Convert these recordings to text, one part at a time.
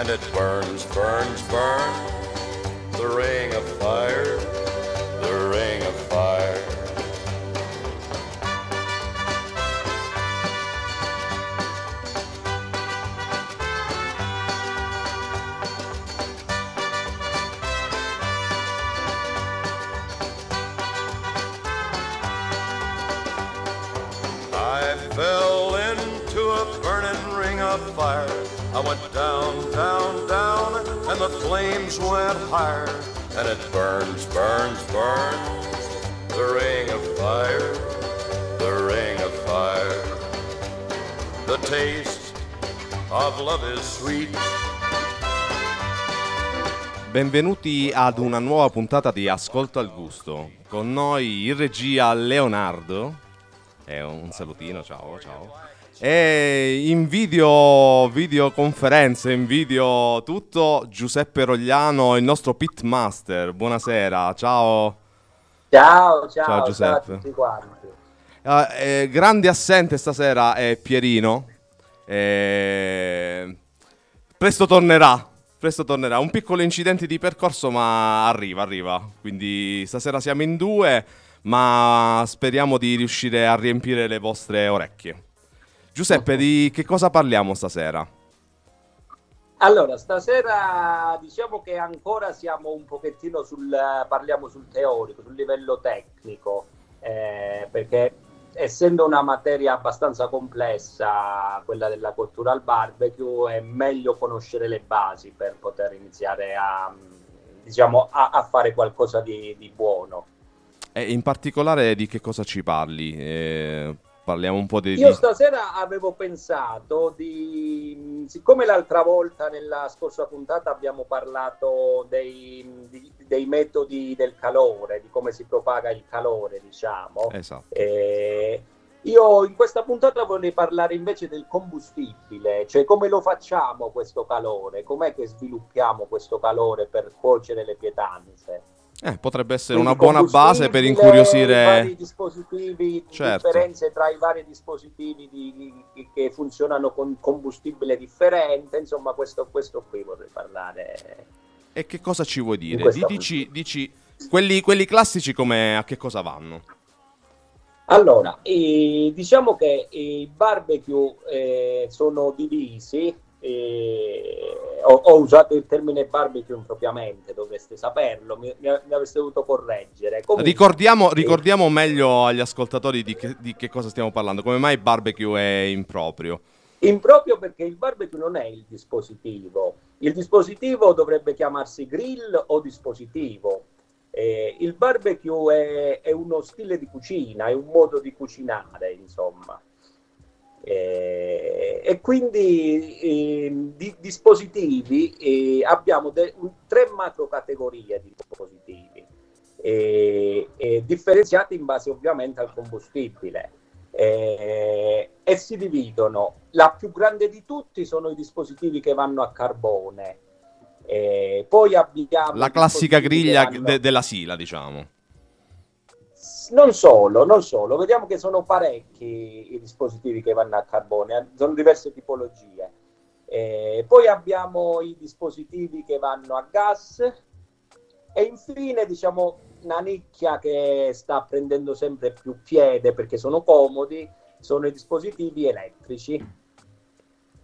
And it burns, burns, burns, of love is sweet. Benvenuti ad una nuova puntata di Ascolto al Gusto. Con noi in regia Leonardo. E un salutino, ciao, ciao. E in video, videoconferenza, in video tutto, Giuseppe Rogliano, il nostro pitmaster. Buonasera, ciao. Ciao, ciao, Ciao, ciao, Giuseppe. a tutti quanti. Ah, eh, grande assente stasera è Pierino. Eh, presto tornerà. Presto tornerà. Un piccolo incidente di percorso, ma arriva, arriva. Quindi stasera siamo in due, ma speriamo di riuscire a riempire le vostre orecchie. Giuseppe, di che cosa parliamo stasera? Allora, stasera diciamo che ancora siamo un pochettino sul, parliamo sul teorico, sul livello tecnico, eh, perché essendo una materia abbastanza complessa, quella della cottura al barbecue, è meglio conoscere le basi per poter iniziare a, diciamo, a, a fare qualcosa di, di buono. E in particolare di che cosa ci parli? Eh, parliamo un po' di... Io stasera avevo pensato di, siccome l'altra volta nella scorsa puntata abbiamo parlato dei, di- dei metodi del calore, di come si propaga il calore, diciamo, Esatto. eh, io in questa puntata vorrei parlare invece del combustibile, cioè come lo facciamo questo calore, com'è che sviluppiamo questo calore per cuocere le pietanze. Eh, potrebbe essere Quindi una buona base per incuriosire... i vari dispositivi, Certo. differenze tra i vari dispositivi di- di- che funzionano con combustibile differente, insomma questo, questo qui vorrei parlare. E che cosa ci vuoi dire? Di- dici, dici quelli, quelli classici come a che cosa vanno? Allora, eh, diciamo che i barbecue eh, sono divisi, eh, ho, ho usato il termine barbecue impropriamente, dovreste saperlo, mi, mi, mi avreste dovuto correggere. Comunque, Ricordiamo, ricordiamo meglio agli ascoltatori di che, di che cosa stiamo parlando. Come mai barbecue è improprio? Improprio perché il barbecue non è il dispositivo. Il dispositivo dovrebbe chiamarsi grill o dispositivo. Eh, il barbecue è, è uno stile di cucina, è un modo di cucinare, insomma. Eh, e quindi eh, di dispositivi eh, abbiamo de- tre macro categorie di dispositivi eh, eh, differenziati in base ovviamente al combustibile eh, e si dividono. La più grande di tutti sono i dispositivi che vanno a carbone. Eh, poi abbiamo La classica griglia vanno- de- della Sila, diciamo. non solo, non solo, vediamo che sono parecchi i dispositivi che vanno a carbone, eh, sono diverse tipologie. Eh, poi abbiamo i dispositivi che vanno a gas e infine diciamo una nicchia che sta prendendo sempre più piede perché sono comodi, sono i dispositivi elettrici.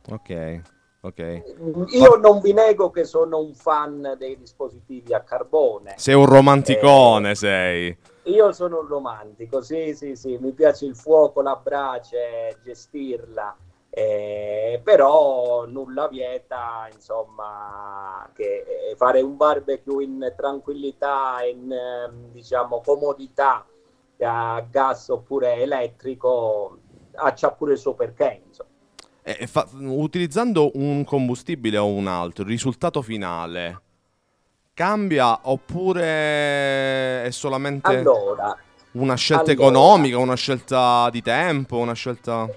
Ok, ok. Io non vi nego che sono un fan dei dispositivi a carbone. Sei un romanticone, Eh, sei. Io sono un romantico, sì, sì, sì, mi piace il fuoco, la brace, gestirla, eh, però nulla vieta, insomma, che eh, fare un barbecue in tranquillità, in, ehm, diciamo, comodità, a gas oppure elettrico, ha c'ha pure il suo perché, insomma. eh, fa- utilizzando un combustibile o un altro, il risultato finale cambia oppure è solamente Allora, una scelta allora. economica, una scelta di tempo, una scelta...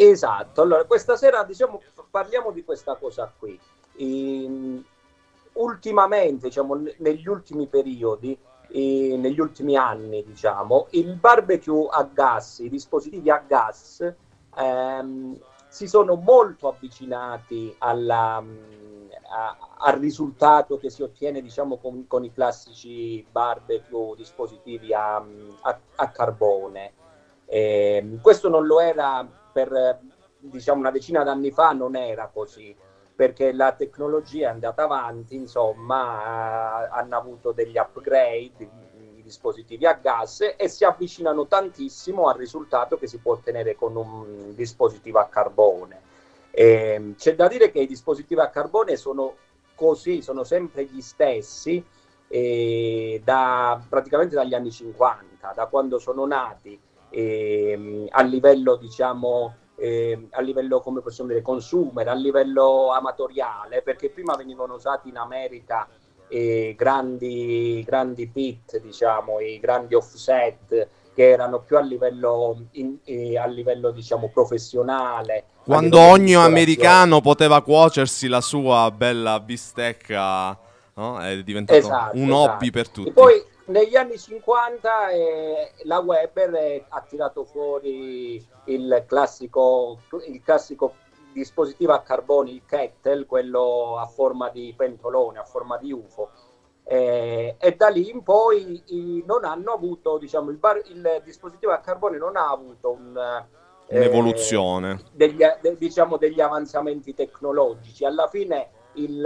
Esatto, allora questa sera diciamo, parliamo di questa cosa qui. Ehm, ultimamente, diciamo, ne- negli ultimi periodi, eh, negli ultimi anni, diciamo, il barbecue a gas, i dispositivi a gas ehm, si sono molto avvicinati alla, a- al risultato che si ottiene, diciamo, con, con i classici barbecue dispositivi a, a- a carbone. Ehm, questo non lo era per diciamo una decina d'anni fa, non era così perché la tecnologia è andata avanti, insomma, hanno avuto degli upgrade, i, dispositivi a gas e si avvicinano tantissimo al risultato che si può ottenere con un dispositivo a carbone. Ehm, c'è da dire che i dispositivi a carbone sono così, sono sempre gli stessi eh, da, praticamente dagli anni 50, da quando sono nati ehm, a livello, diciamo, eh, a livello, come possiamo dire, consumer, a livello amatoriale, perché prima venivano usati in America eh, grandi, grandi pit, diciamo, i grandi offset che erano più a livello, in- eh, a livello diciamo, professionale. Quando livello ogni americano poteva cuocersi la sua bella bistecca, no? è diventato Esatto, un esatto. hobby per tutti. E poi negli anni 50 eh, la Weber eh, ha tirato fuori il classico, il classico dispositivo a carbone, il kettle, quello a forma di pentolone, a forma di UFO. Eh, e da lì in poi i- non hanno avuto, diciamo, il, bar- il dispositivo a carbone non ha avuto un, eh, Un'evoluzione. degli, de- diciamo degli avanzamenti tecnologici. Alla fine il,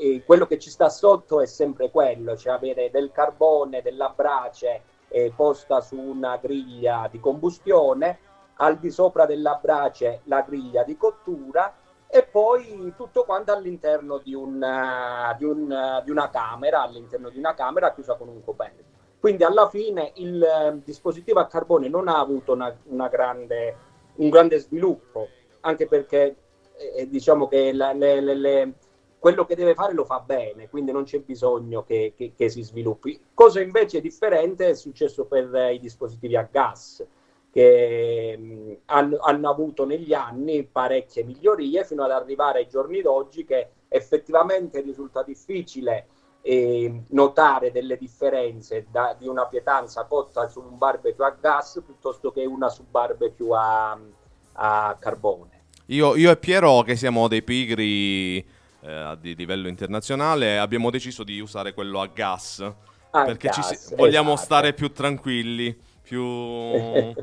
eh, quello che ci sta sotto è sempre quello, cioè avere del carbone, della brace eh, posta su una griglia di combustione, al di sopra della brace la griglia di cottura e poi tutto quanto all'interno di, un, eh, di, un, eh, di una camera, all'interno di una camera chiusa con un coperto. Quindi alla fine il eh, dispositivo a carbone non ha avuto una, una grande, un grande sviluppo, anche perché eh, diciamo che la- le- le- le- quello che deve fare lo fa bene, quindi non c'è bisogno che, che- che si sviluppi. Cosa invece differente è successo per eh, i dispositivi a gas, che mh, hanno, hanno avuto negli anni parecchie migliorie fino ad arrivare ai giorni d'oggi che effettivamente risulta difficile eh, notare delle differenze da- di una pietanza cotta su un barbecue a gas piuttosto che una su barbecue a, a carbone. Io, io e Piero, che siamo dei pigri eh, di livello internazionale, abbiamo deciso di usare quello a gas. A perché gas, si- vogliamo esatto. stare più tranquilli, più,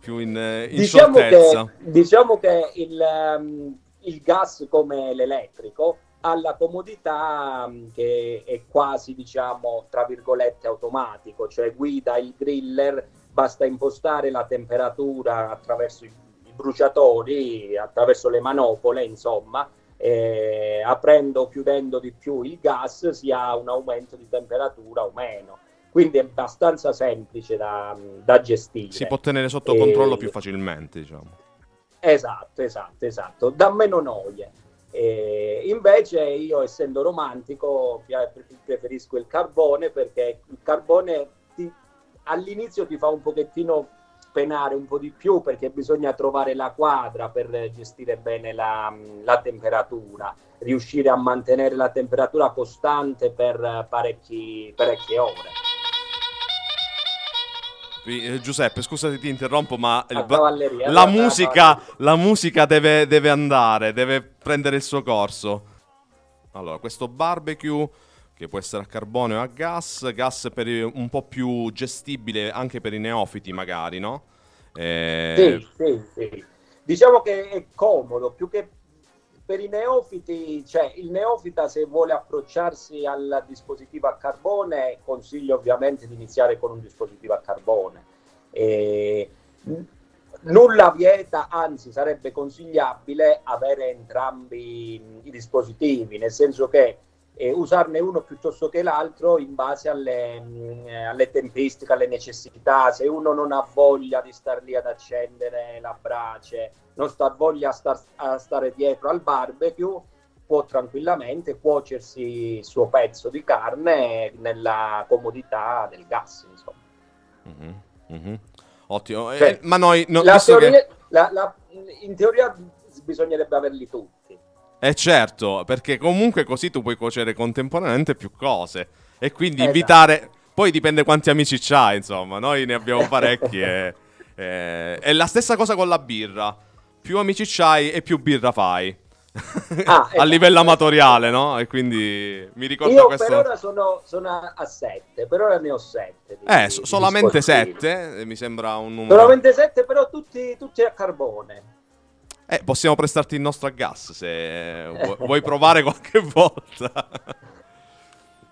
più in, eh, in diciamo scioltezza. che, diciamo che il, ehm, il gas come l'elettrico ha la comodità mm, che è quasi, diciamo, tra virgolette, automatico, cioè guida il griller, basta impostare la temperatura attraverso i, i bruciatori, attraverso le manopole, insomma, eh, aprendo o chiudendo di più il gas si ha un aumento di temperatura o meno. Quindi è abbastanza semplice da, da gestire. Si può tenere sotto E- controllo più facilmente, diciamo. Esatto, esatto, esatto, da meno noie. Eh, invece io, essendo romantico, preferisco il carbone perché il carbone ti- all'inizio ti fa un pochettino penare un po' di più perché bisogna trovare la quadra per gestire bene la, la temperatura, riuscire a mantenere la temperatura costante per parecchi, parecchie ore. Eh, Giuseppe, scusa se ti interrompo, ma il cavalleria, la, allora, musica, la musica deve, deve andare, deve prendere il suo corso. Allora, questo barbecue che può essere a carbone o a gas, gas per un po' più gestibile anche per i neofiti magari, no? Eh, Sì, sì, sì. Diciamo che è comodo, più che per i neofiti, cioè il neofita se vuole approcciarsi al dispositivo a carbone, consiglio ovviamente di iniziare con un dispositivo a carbone. E, nulla vieta, anzi sarebbe consigliabile avere entrambi i dispositivi, nel senso che e usarne uno piuttosto che l'altro in base alle, mh, alle, tempistiche, alle necessità. Se uno non ha voglia di star lì ad accendere la brace, non sta voglia star, a stare dietro al barbecue, può tranquillamente cuocersi il suo pezzo di carne nella comodità del gas, insomma. Mm-hmm. Mm-hmm. Ottimo, cioè, eh, ma noi... No, la teoria, che... la, la, in teoria bisognerebbe averli tutti. Eh certo, perché comunque così tu puoi cuocere contemporaneamente più cose e quindi esatto. invitare... Poi dipende quanti amici c'hai, insomma, noi ne abbiamo parecchi e, e... È la stessa cosa con la birra. Più amici c'hai e più birra fai. Ah, a livello amatoriale, no? E quindi mi ricordo Io questo... per ora sono, sono a 7, per ora ne ho 7. Eh, solamente 7, mi sembra un numero... Solamente 7, però tutti, tutti a carbone. Eh, possiamo prestarti il nostro a gas se vuoi provare qualche volta.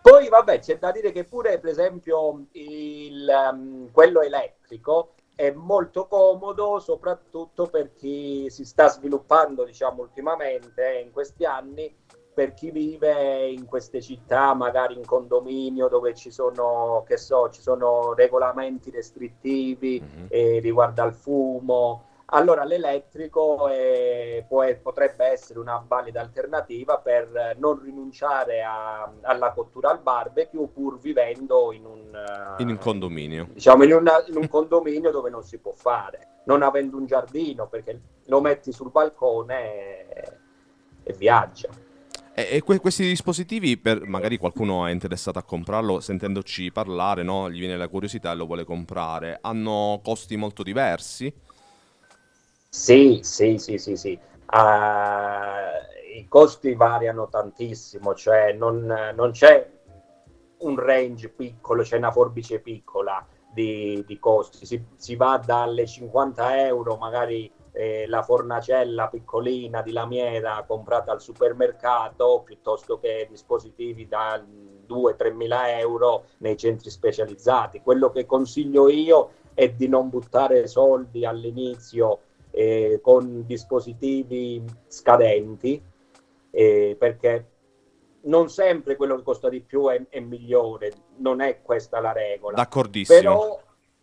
Poi, vabbè, c'è da dire che pure, per esempio, il, um, quello elettrico è molto comodo, soprattutto per chi si sta sviluppando, diciamo, ultimamente, in questi anni, per chi vive in queste città, magari in condominio dove ci sono, che so, ci sono regolamenti restrittivi mm-hmm. eh, riguardo al fumo, allora l'elettrico è, può, potrebbe essere una valida alternativa per non rinunciare a, alla cottura al barbecue pur vivendo in un, in un condominio. Diciamo in, una, in, un condominio dove non si può fare, non avendo un giardino perché lo metti sul balcone e, e viaggia. E, que- questi dispositivi, per, magari qualcuno è interessato a comprarlo, sentendoci parlare, no? gli viene la curiosità e lo vuole comprare, hanno costi molto diversi? Sì, sì, sì, sì, sì. Uh, I costi variano tantissimo, cioè non, non, c'è un range piccolo, c'è una forbice piccola di, di costi, si, si, va dalle 50 euro, magari eh, la fornacella piccolina di lamiera comprata al supermercato, piuttosto che dispositivi da 2-3 mila euro nei centri specializzati. Quello che consiglio io è di non buttare soldi all'inizio eh, con dispositivi scadenti, eh, perché non sempre quello che costa di più è, è, migliore, non è questa la regola. D'accordissimo. Però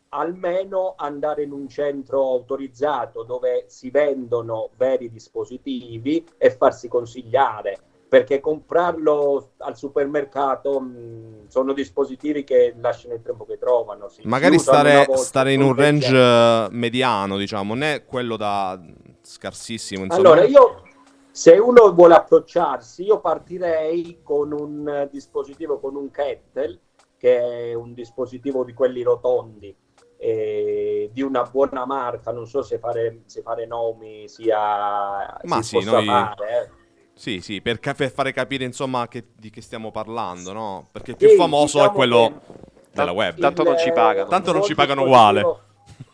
almeno andare in un centro autorizzato dove si vendono veri dispositivi e farsi consigliare perché comprarlo al supermercato mh, mm, sono dispositivi che lasciano il tempo che trovano. Magari stare, stare in un range gente. mediano, diciamo, non è quello da scarsissimo. Insomma. Allora, io se uno vuole approcciarsi, io partirei con un dispositivo, con un kettle, che è un dispositivo di quelli rotondi. Eh, di una buona marca, non so se fare, se fare nomi sia Ma si sì, noi... fare, eh sì, sì, per, ca- per fare capire insomma che, di che stiamo parlando, no? Perché il più sì, famoso diciamo è quello della web. Tanto non ci pagano. Tanto non ci pagano uguale.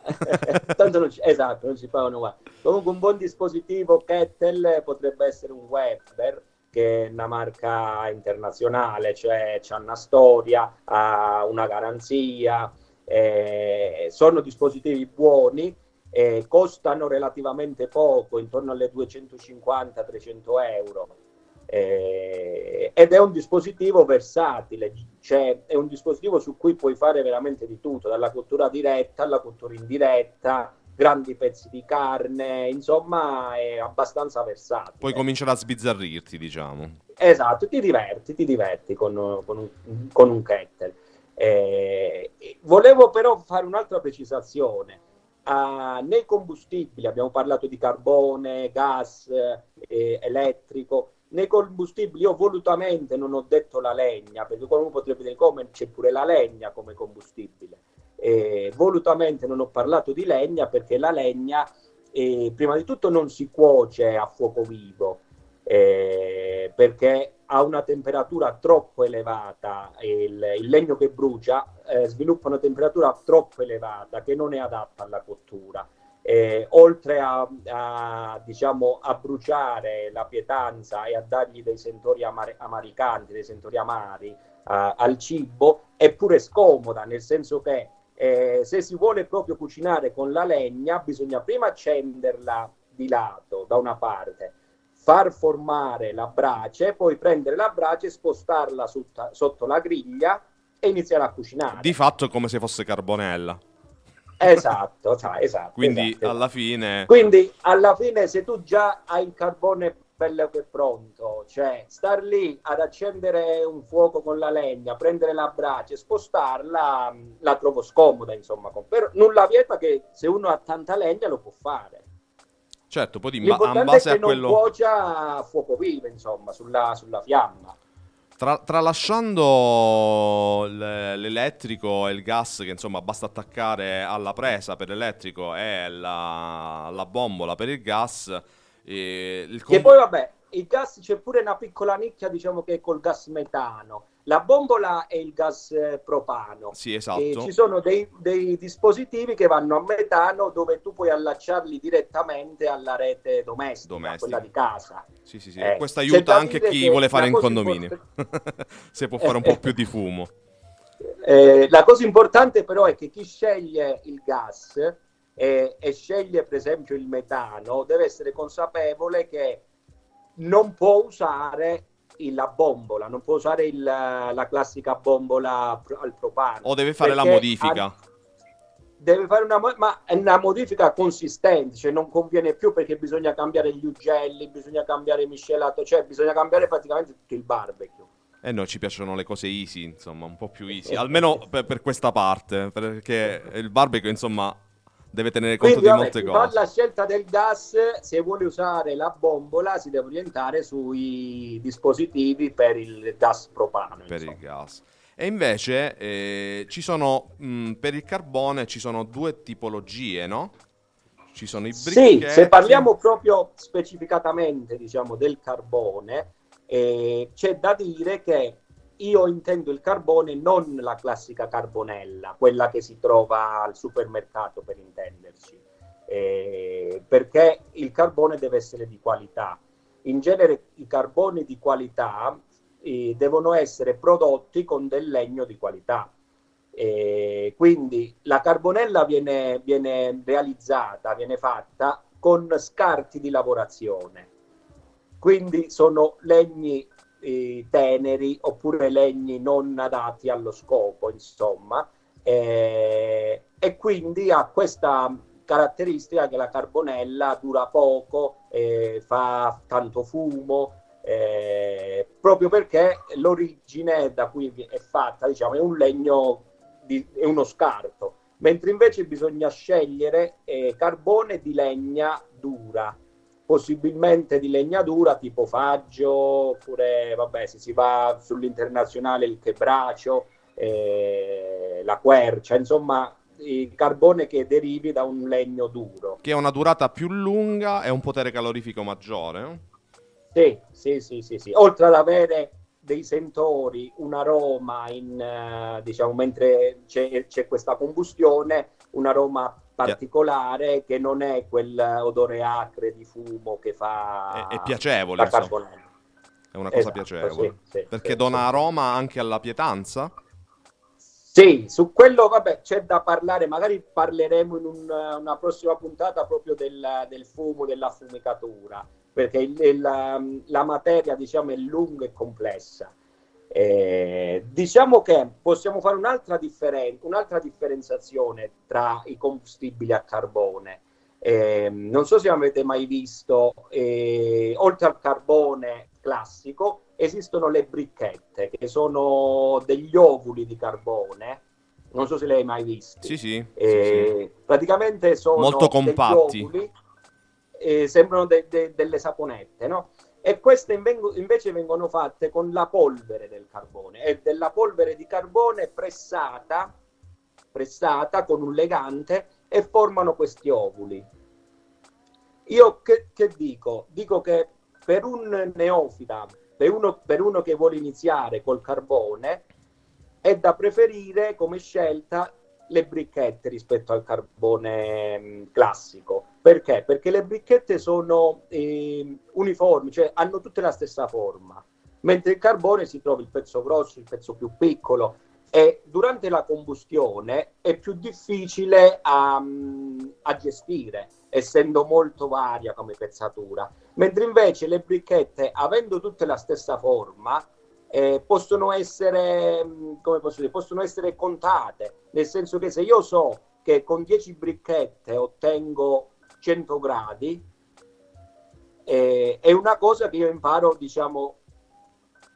Tanto non ci... Esatto, non ci pagano uguale. Comunque un buon dispositivo Kettle potrebbe essere un Weber che è una marca internazionale, cioè c'è una storia, ha una garanzia, eh, sono dispositivi buoni eh, costano relativamente poco, intorno alle 250-300 euro. Eh, ed è un dispositivo versatile, cioè è un dispositivo su cui puoi fare veramente di tutto, dalla cottura diretta alla cottura indiretta, grandi pezzi di carne, insomma è abbastanza versatile. Puoi cominciare a sbizzarrirti, diciamo. Esatto, ti diverti, ti diverti con, con, un, con un kettle. Eh, volevo però fare un'altra precisazione Uh, nei combustibili, abbiamo parlato di carbone, gas, eh, elettrico, nei combustibili io volutamente non ho detto la legna, perché qualcuno potrebbe dire come c'è pure la legna come combustibile. Eh, volutamente non ho parlato di legna perché la legna eh, prima di tutto non si cuoce a fuoco vivo, eh, perché a una temperatura troppo elevata, il, il legno che brucia eh, sviluppa una temperatura troppo elevata che non è adatta alla cottura. Eh, oltre a, a, diciamo, a, bruciare la pietanza e a dargli dei sentori amari, amaricanti, dei sentori amari al cibo, è pure scomoda, nel senso che eh, se si vuole proprio cucinare con la legna, bisogna prima accenderla di lato, da una parte, far formare la brace, poi prendere la brace, spostarla sotto, sotto la griglia e iniziare a cucinare. Di fatto è come se fosse carbonella. Esatto, esatto. Quindi esatto, alla fine... Quindi alla fine se tu già hai il carbone bello che pronto, cioè star lì ad accendere un fuoco con la legna, prendere la brace, spostarla, la trovo scomoda, insomma. Però nulla vieta che se uno ha tanta legna lo può fare. Certo, poi in, ba- in base è che a quello... non cuocia a fuoco vivo, insomma, sulla, sulla fiamma. Tra- tralasciando l'elettrico e il gas, che insomma basta attaccare alla presa per l'elettrico e la, la bombola per il gas, e il Che con- poi vabbè, il gas c'è pure una piccola nicchia, diciamo che è col gas metano. La bombola è il gas eh, propano. Sì, E esatto. ci sono dei, dei dispositivi che vanno a metano dove tu puoi allacciarli direttamente alla rete domestica, Domestica. quella di casa. Sì, sì, sì. Eh, Questo aiuta anche chi vuole fare in condominio. Se può fare un po' più di fumo. Eh, la cosa importante però è che chi sceglie il gas eh, e sceglie per esempio il metano deve essere consapevole che non può usare la bombola, non può usare il- la classica bombola al propano. O deve fare la modifica. ha- deve fare una, ma è una modifica consistente, cioè non conviene più perché bisogna cambiare gli ugelli, bisogna cambiare il miscelato, cioè bisogna cambiare praticamente tutto il barbecue. E Eh, noi ci piacciono le cose easy, insomma, un po' più easy. Almeno per, per questa parte, perché il barbecue, insomma, deve tenere conto Quindi di vabbè, molte cose. la scelta del gas, se vuole usare la bombola si deve orientare sui dispositivi per il gas propano. per insomma. il gas. E invece eh, ci sono mh, per il carbone ci sono due tipologie, no? Ci sono i Sì, bricchetti. se parliamo proprio specificatamente diciamo, del carbone, eh, c'è da dire che io intendo il carbone non la classica carbonella, quella che si trova al supermercato per intenderci, eh, perché il carbone deve essere di qualità. In genere i carboni di qualità eh, devono essere prodotti con del legno di qualità. E quindi la carbonella viene, viene realizzata, viene fatta con scarti di lavorazione. Quindi sono legni eh, teneri oppure legni non adatti allo scopo, insomma. Eh, e quindi ha questa caratteristica che la carbonella dura poco, eh, fa tanto fumo, eh, proprio perché l'origine da cui è fatta, diciamo, è un legno di, è uno scarto, mentre invece bisogna scegliere eh, carbone di legna dura, possibilmente di legna dura tipo faggio, oppure vabbè, se si va sull'internazionale il quebracio, eh, la quercia, insomma, il carbone che derivi da un legno duro. Che ha una durata più lunga e un potere calorifico maggiore. Sì, sì, sì, sì, sì. Oltre ad avere dei sentori, un aroma in, eh, diciamo, mentre c'è, c'è questa combustione, un aroma particolare che non è quell'odore acre di fumo che fa È, è piacevole, la. È una cosa Esatto, piacevole. sì, sì, perché sì, dona aroma anche alla pietanza. Sì, su quello vabbè, c'è da parlare, magari parleremo in un- una prossima puntata proprio del, del fumo, dell'affumicatura, perché il- il- la materia diciamo, è lunga e complessa. Eh, diciamo che possiamo fare un'altra, differen- un'altra differenziazione tra i combustibili a carbone. Eh, non so se avete mai visto, eh, oltre al carbone classico, esistono le bricchette, che sono degli ovuli di carbone. Non so se le hai mai visti. Sì, sì. sì, Eh, Praticamente sono Molto compatti. ovuli, eh, sembrano de- de- delle saponette, no? E queste invece vengono fatte con la polvere del carbone, è della polvere di carbone pressata, pressata con un legante e formano questi ovuli. Io che, che dico? Dico che per un neofita, per uno, per uno che vuole iniziare col carbone, è da preferire come scelta le bricchette rispetto al carbone classico. Perché? Perché le bricchette sono eh, uniformi, cioè hanno tutte la stessa forma, mentre il carbone si trova il pezzo grosso, il pezzo più piccolo, e durante la combustione è più difficile a, a gestire, essendo molto varia come pezzatura, mentre invece le bricchette, avendo tutte la stessa forma, eh, possono, essere, posso dire, possono essere contate, nel senso che se io so che con 10 bricchette ottengo 100 gradi, eh, è una cosa che io imparo, diciamo,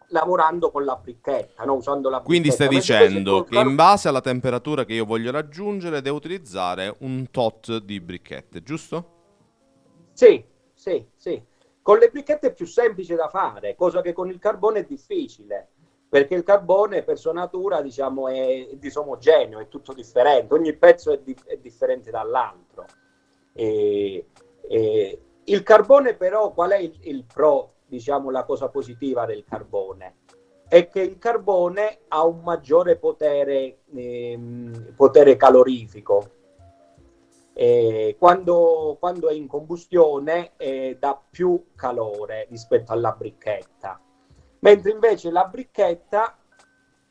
lavorando con la bricchetta, no? usando la Quindi stai dicendo che in base alla temperatura che io voglio raggiungere devo utilizzare un tot di bricchette, giusto? Sì, sì, sì. Con le bricchette è più semplice da fare, cosa che con il carbone è difficile, perché il carbone per sua natura diciamo, è disomogeneo, è tutto differente, ogni pezzo è, di- è differente dall'altro. E, e il carbone però qual è il, il pro diciamo, la cosa positiva del carbone è che il carbone ha un maggiore potere, ehm, potere calorifico. E quando, quando, è in combustione eh, dà più calore rispetto alla bricchetta, mentre invece la bricchetta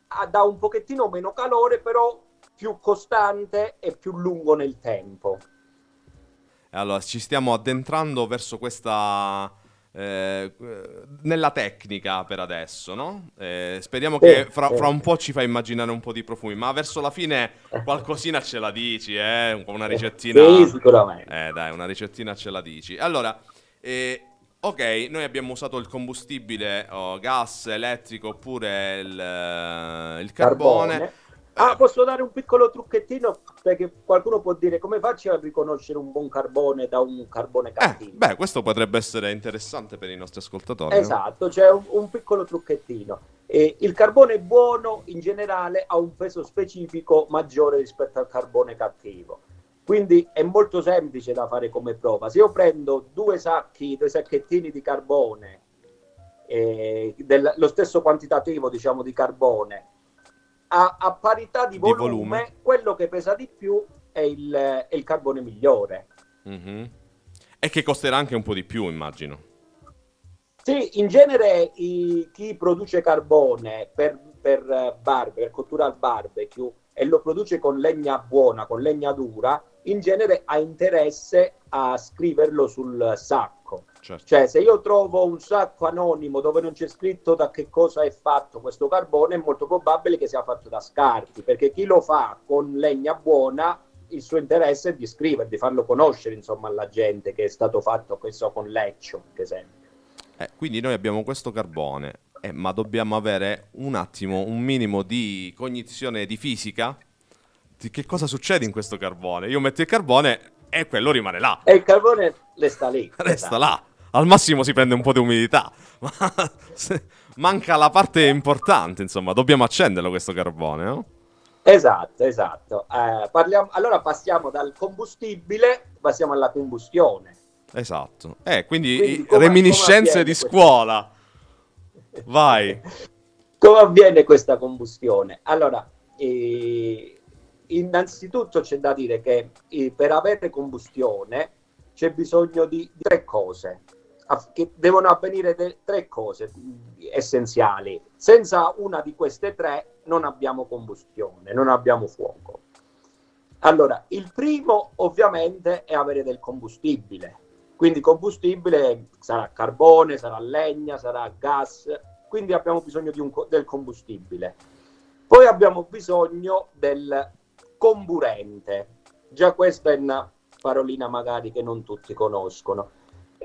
ha, dà un pochettino meno calore, però più costante e più lungo nel tempo. Allora, ci stiamo addentrando verso questa eh, nella tecnica per adesso, no? Eh, speriamo che fra, fra, un po' ci fa immaginare un po' di profumi, ma verso la fine qualcosina ce la dici, eh? Una ricettina. Sì, sicuramente. Eh, dai, una ricettina ce la dici. Allora, eh, ok, noi abbiamo usato il combustibile, oh, gas, elettrico oppure il, eh, il carbone. carbone Ah, posso dare un piccolo trucchettino perché qualcuno può dire come faccio a riconoscere un buon carbone da un carbone cattivo? Eh, beh, questo potrebbe essere interessante per i nostri ascoltatori. Esatto, c'è un, un, piccolo trucchettino. E il carbone buono in generale ha un peso specifico maggiore rispetto al carbone cattivo. Quindi è molto semplice da fare come prova. Se io prendo due sacchi, due sacchettini di carbone, eh, dello stesso quantitativo diciamo di carbone, a, a parità di volume, di volume, quello che pesa di più è il, è il carbone migliore. Mm-hmm. E che costerà anche un po' di più, immagino. Sì, in genere i, chi produce carbone per, per, barbe, per cottura al barbecue e lo produce con legna buona, con legna dura, in genere ha interesse a scriverlo sul sacco. Certo. Cioè, se io trovo un sacco anonimo dove non c'è scritto da che cosa è fatto questo carbone, è molto probabile che sia fatto da scarti, perché chi lo fa con legna buona, il suo interesse è di scrivere, di farlo conoscere, insomma, alla gente che è stato fatto questo con leccio, per esempio. Eh, quindi noi abbiamo questo carbone, eh, ma dobbiamo avere un attimo, un minimo di cognizione di fisica di che cosa succede in questo carbone. Io metto il carbone e quello rimane là. E il carbone resta lì. Resta là. Al massimo si prende un po' di umidità. Ma manca la parte importante, insomma, dobbiamo accenderlo questo carbone, no? Esatto, esatto. Eh, parliamo... Allora passiamo dal combustibile, passiamo alla combustione. Esatto. Eh, quindi, quindi come, reminiscenze come di scuola. Vai. come avviene questa combustione? Allora, eh, innanzitutto c'è da dire che eh, per avere combustione c'è bisogno di, di tre cose, che devono avvenire de, tre cose essenziali. Senza una di queste tre non abbiamo combustione, non abbiamo fuoco. Allora, il primo ovviamente è avere del combustibile. Quindi combustibile sarà carbone, sarà legna, sarà gas, quindi abbiamo bisogno un, del combustibile. Poi abbiamo bisogno del comburente. Già questa è una parolina magari che non tutti conoscono.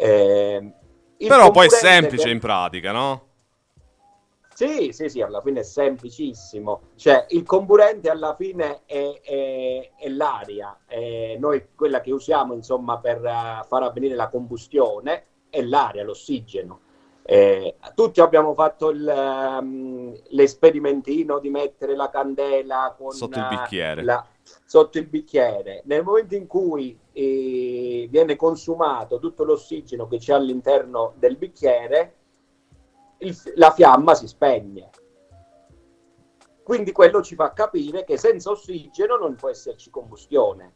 Eh, Però poi è semplice che... in pratica, no? Sì, sì, sì, alla fine è semplicissimo. Cioè, il comburente alla fine è, è, è l'aria. È noi quella che usiamo, insomma, per uh, far avvenire la combustione è l'aria, l'ossigeno. Eh, tutti abbiamo fatto il, um, l'esperimentino di mettere la candela con, sotto il bicchiere. La, sotto il bicchiere. Nel momento in cui eh, viene consumato tutto l'ossigeno che c'è all'interno del bicchiere, il, la fiamma si spegne. Quindi quello ci fa capire che senza ossigeno non può esserci combustione.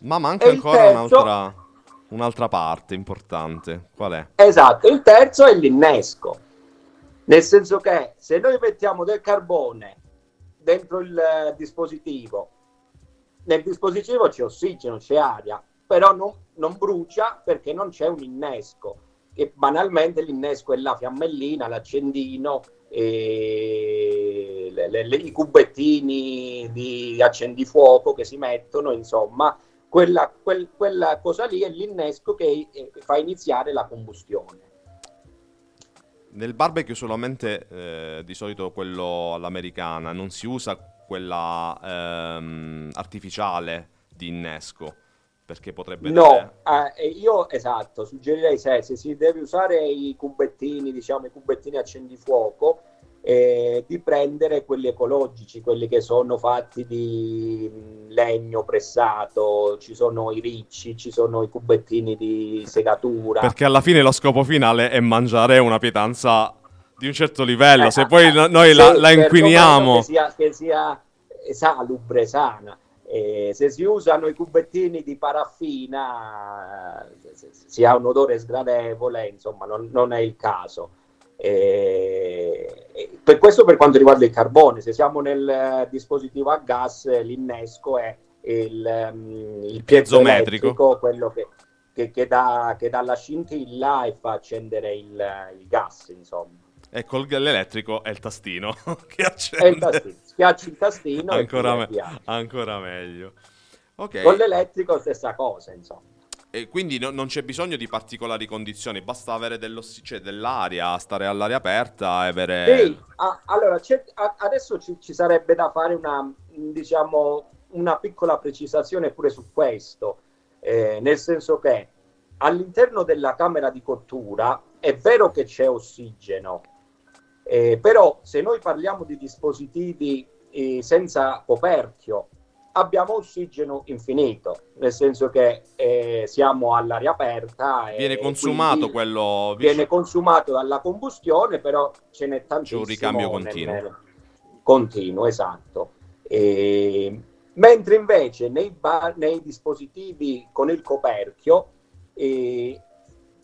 Ma manca ancora terzo, un'altra un'altra parte importante. Qual è? Esatto, il terzo è l'innesco. Nel senso che se noi mettiamo del carbone dentro il dispositivo. Nel dispositivo c'è ossigeno, c'è aria, però non, non brucia perché non c'è un innesco. E banalmente l'innesco è la fiammellina, l'accendino, e le, le, i cubettini di accendifuoco che si mettono, insomma, quella, quel, quella cosa lì è l'innesco che eh, fa iniziare la combustione. Nel barbecue solamente eh, di solito quello all'americana, non si usa quella ehm, artificiale di innesco perché potrebbe no eh, io esatto suggerirei se, se si deve usare i cubettini diciamo i cubettini accendifuoco eh, di prendere quelli ecologici, quelli che sono fatti di legno pressato, ci sono i ricci, ci sono i cubettini di segatura. Perché alla fine lo scopo finale è mangiare una pietanza di un certo livello, eh, se poi eh, noi la, la inquiniamo... Che sia, che sia salubre, sana. Eh, se si usano i cubettini di paraffina si ha un odore sgradevole, insomma non, non è il caso. E, per questo per quanto riguarda il carbone, se siamo nel eh, dispositivo a gas, l'innesco è il, um, il piezometrico, quello che, che, che, dà, che, dà, la scintilla e fa accendere il, il gas, insomma. E col l'elettrico è il tastino che accende. Il tastino. Schiacci il tastino ancora, me- ancora meglio. Okay. Con l'elettrico stessa cosa, insomma. E quindi no, non c'è bisogno di particolari condizioni, basta avere cioè dell'aria, stare all'aria aperta e avere... Sì, ah, allora a, adesso ci, ci, sarebbe da fare una, diciamo, una piccola precisazione pure su questo, eh, nel senso che all'interno della camera di cottura è vero che c'è ossigeno, eh, però se noi parliamo di dispositivi eh, senza coperchio, abbiamo ossigeno infinito, nel senso che eh, siamo all'aria aperta. Viene consumato quello... Viene consumato dalla combustione, però ce n'è tantissimo. C'è un ricambio continuo. Nel... Continuo, esatto. E... Mentre invece nei, bar, nei, dispositivi con il coperchio, eh,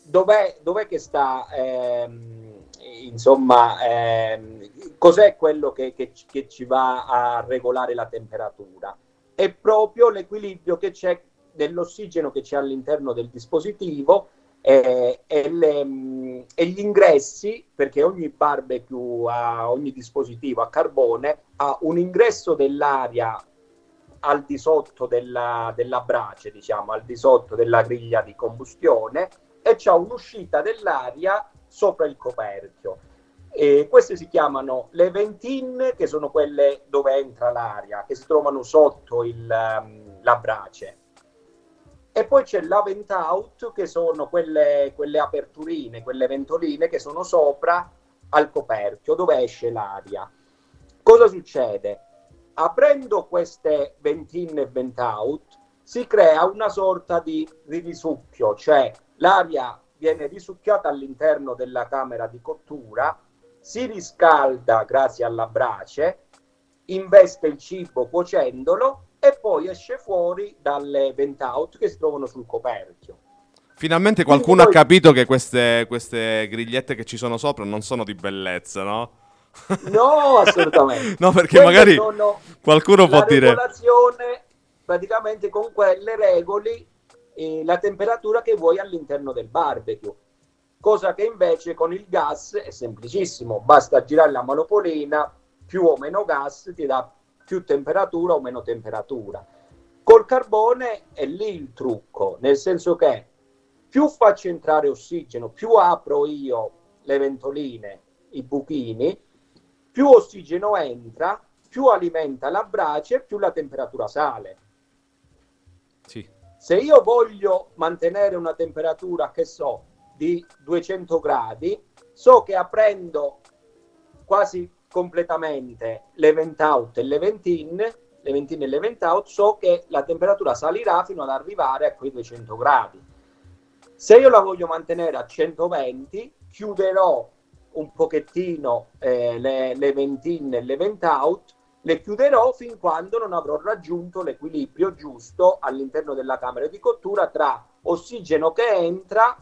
dov'è, dov'è, che sta, ehm, insomma, ehm, cos'è quello che, che, che ci va a regolare la temperatura? È proprio l'equilibrio che c'è dell'ossigeno che c'è all'interno del dispositivo eh, e, le, mh, e, gli ingressi, perché ogni barbecue, ha, ogni dispositivo a carbone ha un ingresso dell'aria al di sotto della, della brace, diciamo, al di sotto della griglia di combustione e c'è un'uscita dell'aria sopra il coperchio. E queste si chiamano le ventine, che sono quelle dove entra l'aria, che si trovano sotto il, um, la brace. E poi c'è la vent out, che sono quelle, quelle aperturine, quelle ventoline che sono sopra al coperchio, dove esce l'aria. Cosa succede? Aprendo queste ventine e vent out, si crea una sorta di risucchio, cioè l'aria viene risucchiata all'interno della camera di cottura si riscalda grazie alla brace, investe il cibo cuocendolo e poi esce fuori dalle vent out che si trovano sul coperchio. Finalmente qualcuno poi... ha capito che queste, queste grigliette che ci sono sopra non sono di bellezza, no? No, assolutamente. no, perché Quelle magari qualcuno può dire... La regolazione, praticamente con quelle regoli eh, la temperatura che vuoi all'interno del barbecue cosa che invece con il gas è semplicissimo, basta girare la manopolina, più o meno gas ti dà più temperatura o meno temperatura. Col carbone è lì il trucco, nel senso che più faccio entrare ossigeno, più apro io le ventoline, i buchini, più ossigeno entra, più alimenta la brace, più la temperatura sale. Sì. Se io voglio mantenere una temperatura, che so, di 200 gradi, so che aprendo quasi completamente le vent out e le ventine, le ventine e le vent out, so che la temperatura salirà fino ad arrivare a quei 200 gradi. Se io la voglio mantenere a 120, chiuderò un pochettino eh, le, le ventine e le vent out, le chiuderò fin quando non avrò raggiunto l'equilibrio giusto all'interno della camera di cottura tra ossigeno che entra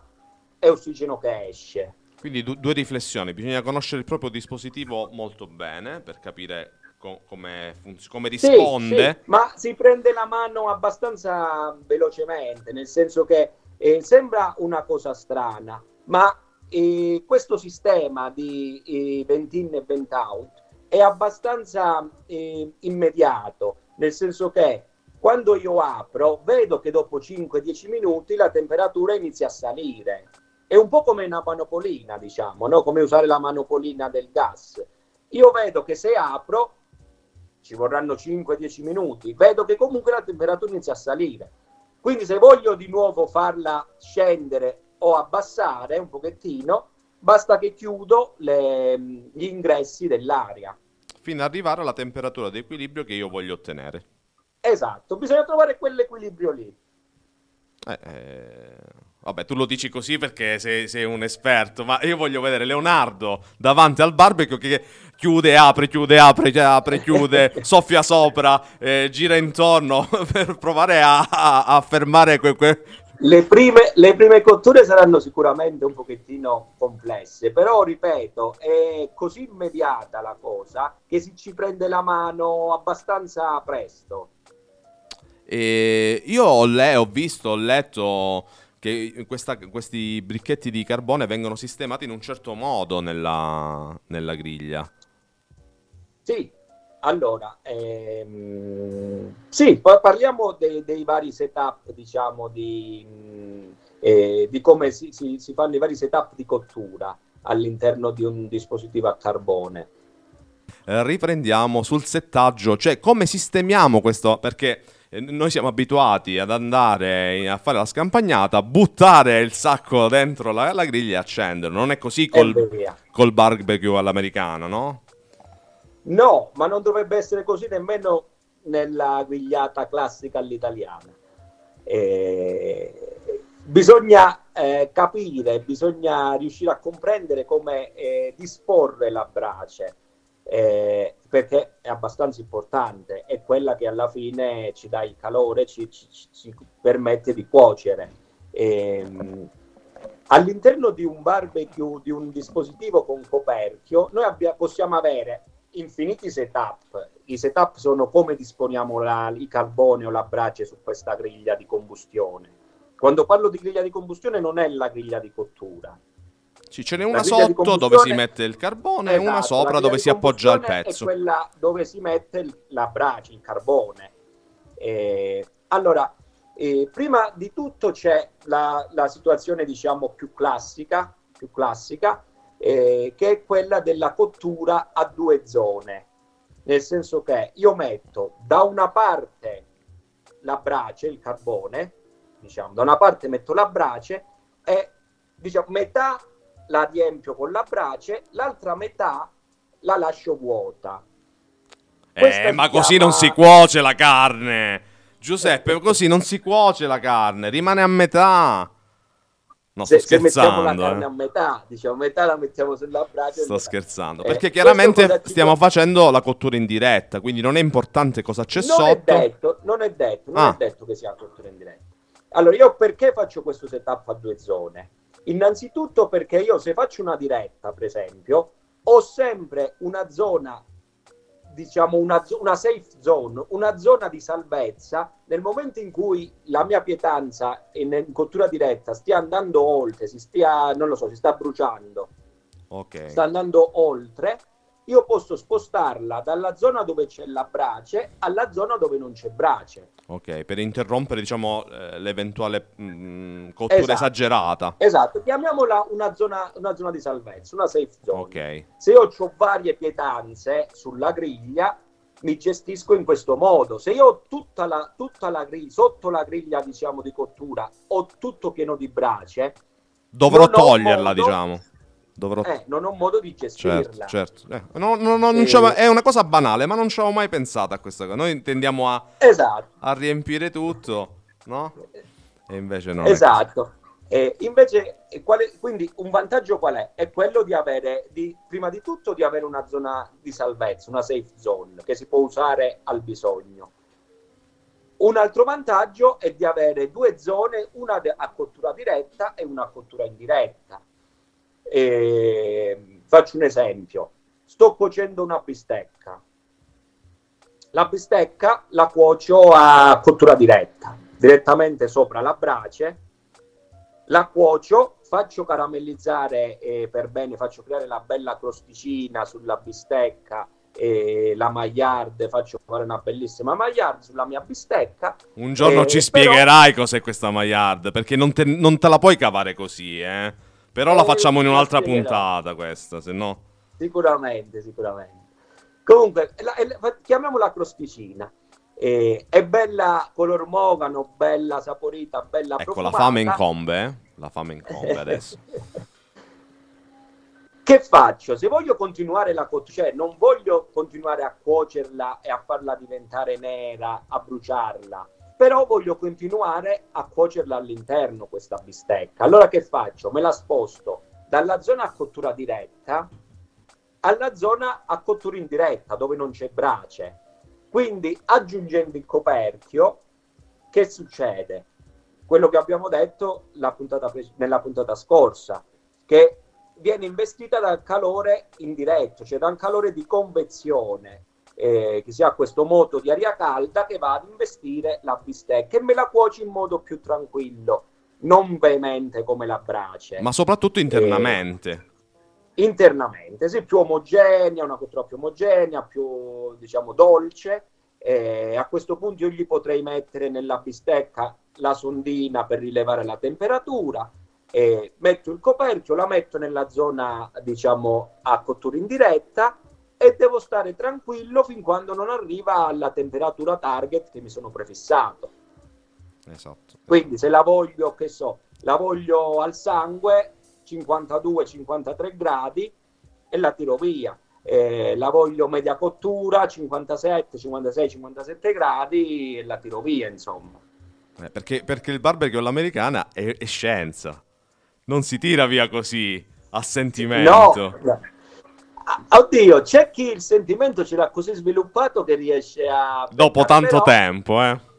e ossigeno che esce. Quindi du- due riflessioni, bisogna conoscere il proprio dispositivo molto bene per capire co- come, funz- come risponde. Sì, sì, ma si prende la mano abbastanza velocemente, nel senso che eh, sembra una cosa strana, ma eh, questo sistema di eh, vent in e vent out è abbastanza eh, immediato, nel senso che quando io apro vedo che dopo 5-10 minuti la temperatura inizia a salire. È un po' come una manopolina, diciamo, no? come usare la manopolina del gas. Io vedo che se apro ci vorranno 5-10 minuti, vedo che comunque la temperatura inizia a salire. Quindi se voglio di nuovo farla scendere o abbassare un pochettino, basta che chiudo le, gli ingressi dell'aria. Fino ad arrivare alla temperatura di equilibrio che io voglio ottenere. Esatto, bisogna trovare quell'equilibrio lì. Eh, eh, vabbè, tu lo dici così perché sei, sei, un esperto, ma io voglio vedere Leonardo davanti al barbecue che chiude, apre, chiude, apre, apre, chiude, soffia sopra, eh, gira intorno per provare a, a, a fermare que, que... Le, prime, le prime cotture saranno sicuramente un pochettino complesse, però ripeto, è così immediata la cosa che si ci prende la mano abbastanza presto. E io ho, le- ho visto, ho letto che questa- questi bricchetti di carbone vengono sistemati in un certo modo nella, nella griglia. Sì, allora, ehm, sì, parliamo dei, dei vari setup, diciamo, di, mh, eh, di come si, si- si fanno i vari setup di cottura all'interno di un dispositivo a carbone. Eh, riprendiamo sul settaggio, cioè come sistemiamo questo, perché noi siamo abituati ad andare a fare la scampagnata, buttare il sacco dentro la, la griglia e accenderlo, non è così col, col barbecue all'americana, no? No, ma non dovrebbe essere così nemmeno nella grigliata classica all'italiana. Eh, bisogna eh, capire, bisogna riuscire a comprendere come eh, disporre la brace, eh, perché è abbastanza importante, è quella che alla fine ci dà il calore, ci, ci- ci- permette di cuocere. Ehm, all'interno di un barbecue, di un dispositivo con coperchio, noi abbia- possiamo avere infiniti setup. I setup sono come disponiamo la- il carbone o la brace su questa griglia di combustione. Quando parlo di griglia di combustione non è la griglia di cottura. Sì, ce n'è una sotto dove si mette il carbone e una Esatto, sopra dove si appoggia il combustione pezzo. È quella dove si mette il- la brace, il carbone. Eh, allora, eh, prima di tutto c'è la, la situazione, diciamo, più classica, più classica eh, che è quella della cottura a due zone. Nel senso che io metto da una parte la brace, il carbone, diciamo, da una parte metto la brace e diciamo, metà la riempio con la brace, l'altra metà la lascio vuota. Questa Eh, ma così chiama- non si cuoce la carne. Giuseppe, così non si cuoce la carne, rimane a metà. No, sto Se, se mettiamo la scherzando. carne eh. a metà, diciamo, metà la mettiamo sulla brace. Sto scherzando. Eh, Perché chiaramente stiamo può- facendo la cottura in diretta, quindi non è importante cosa c'è non è sotto. detto, non è detto, non Ah. è detto che sia cottura in diretta. Allora, io perché faccio questo setup a due zone? Innanzitutto perché io se faccio una diretta, per esempio, ho sempre una zona, diciamo una, una safe zone, una zona di salvezza nel momento in cui la mia pietanza in, cottura diretta stia andando oltre, si stia, non lo so, si sta bruciando, Ok. sta andando oltre, io posso spostarla dalla zona dove c'è la brace alla zona dove non c'è brace. Ok, per interrompere, diciamo, eh, l'eventuale mm, cottura Esatto. esagerata. Esatto, chiamiamola una zona, una zona di salvezza, una safe zone. Ok. Se io ho varie pietanze sulla griglia, mi gestisco in questo modo. Se io ho tutta la, tutta la griglia, sotto la griglia, diciamo, di cottura, ho tutto pieno di brace, Dovrò toglierla, modo- diciamo. Dovrò... eh, non ho modo di gestirla. Certo, certo. Eh, no, no, no, non Eh. c'avevo- è una cosa banale, ma non ci avevo mai pensato a questa cosa. Noi tendiamo a, Esatto. a riempire tutto, no? E invece no. Esatto. E invece, e quale- quindi un vantaggio qual è? È quello di avere, di, prima di tutto, di avere una zona di salvezza, una safe zone che si può usare al bisogno. Un altro vantaggio è di avere due zone, una a cottura diretta e una a cottura indiretta. E, faccio un esempio. Sto cuocendo una bistecca. La bistecca la cuocio a cottura diretta, direttamente sopra la brace, la cuocio, faccio caramellizzare eh, per bene, faccio creare la bella crosticina sulla bistecca, e la Maillard, faccio fare una bellissima Maillard sulla mia bistecca. Un giorno eh, ci spiegherai però... cos'è questa Maillard, perché non te, non te, la puoi cavare così, eh. Però la eh, facciamo in un'altra puntata questa, se no... Sicuramente, sicuramente. Comunque, la, la, chiamiamola crosticina. Eh, è bella color mogano, bella saporita, bella ecco, profumata. la fame incombe, eh? La fame incombe adesso. che faccio? Se voglio continuare la cottura, cioè non voglio continuare a cuocerla e a farla diventare nera, a bruciarla, però voglio continuare a cuocerla all'interno questa bistecca. Allora che faccio? Me la sposto dalla zona a cottura diretta alla zona a cottura indiretta dove non c'è brace. Quindi aggiungendo il coperchio, che succede? Quello che abbiamo detto puntata nella puntata scorsa, che viene investita dal calore indiretto, cioè da un calore di convezione, eh, che si ha questo moto di aria calda che va ad investire la bistecca e me la cuoci in modo più tranquillo, non veemente come la brace. Ma soprattutto internamente. Eh, internamente, sì, più omogenea, una cottura più omogenea, più diciamo dolce. Eh, a questo punto io gli potrei mettere nella bistecca la sondina per rilevare la temperatura, eh, metto il coperchio, la metto nella zona diciamo a cottura indiretta e devo stare tranquillo fin quando non arriva alla temperatura target che mi sono prefissato. Esatto. Quindi se la voglio, che so, la voglio al sangue, 52-53 gradi e la tiro via. Eh, la voglio media cottura, 57, 56, 57 gradi e la tiro via, insomma. Eh, perché, perché, il barbecue all'americana è, è, scienza, non si tira via così a sentimento. No, oddio, c'è chi il sentimento ce l'ha così sviluppato che riesce a... Dopo tanto però... tempo, eh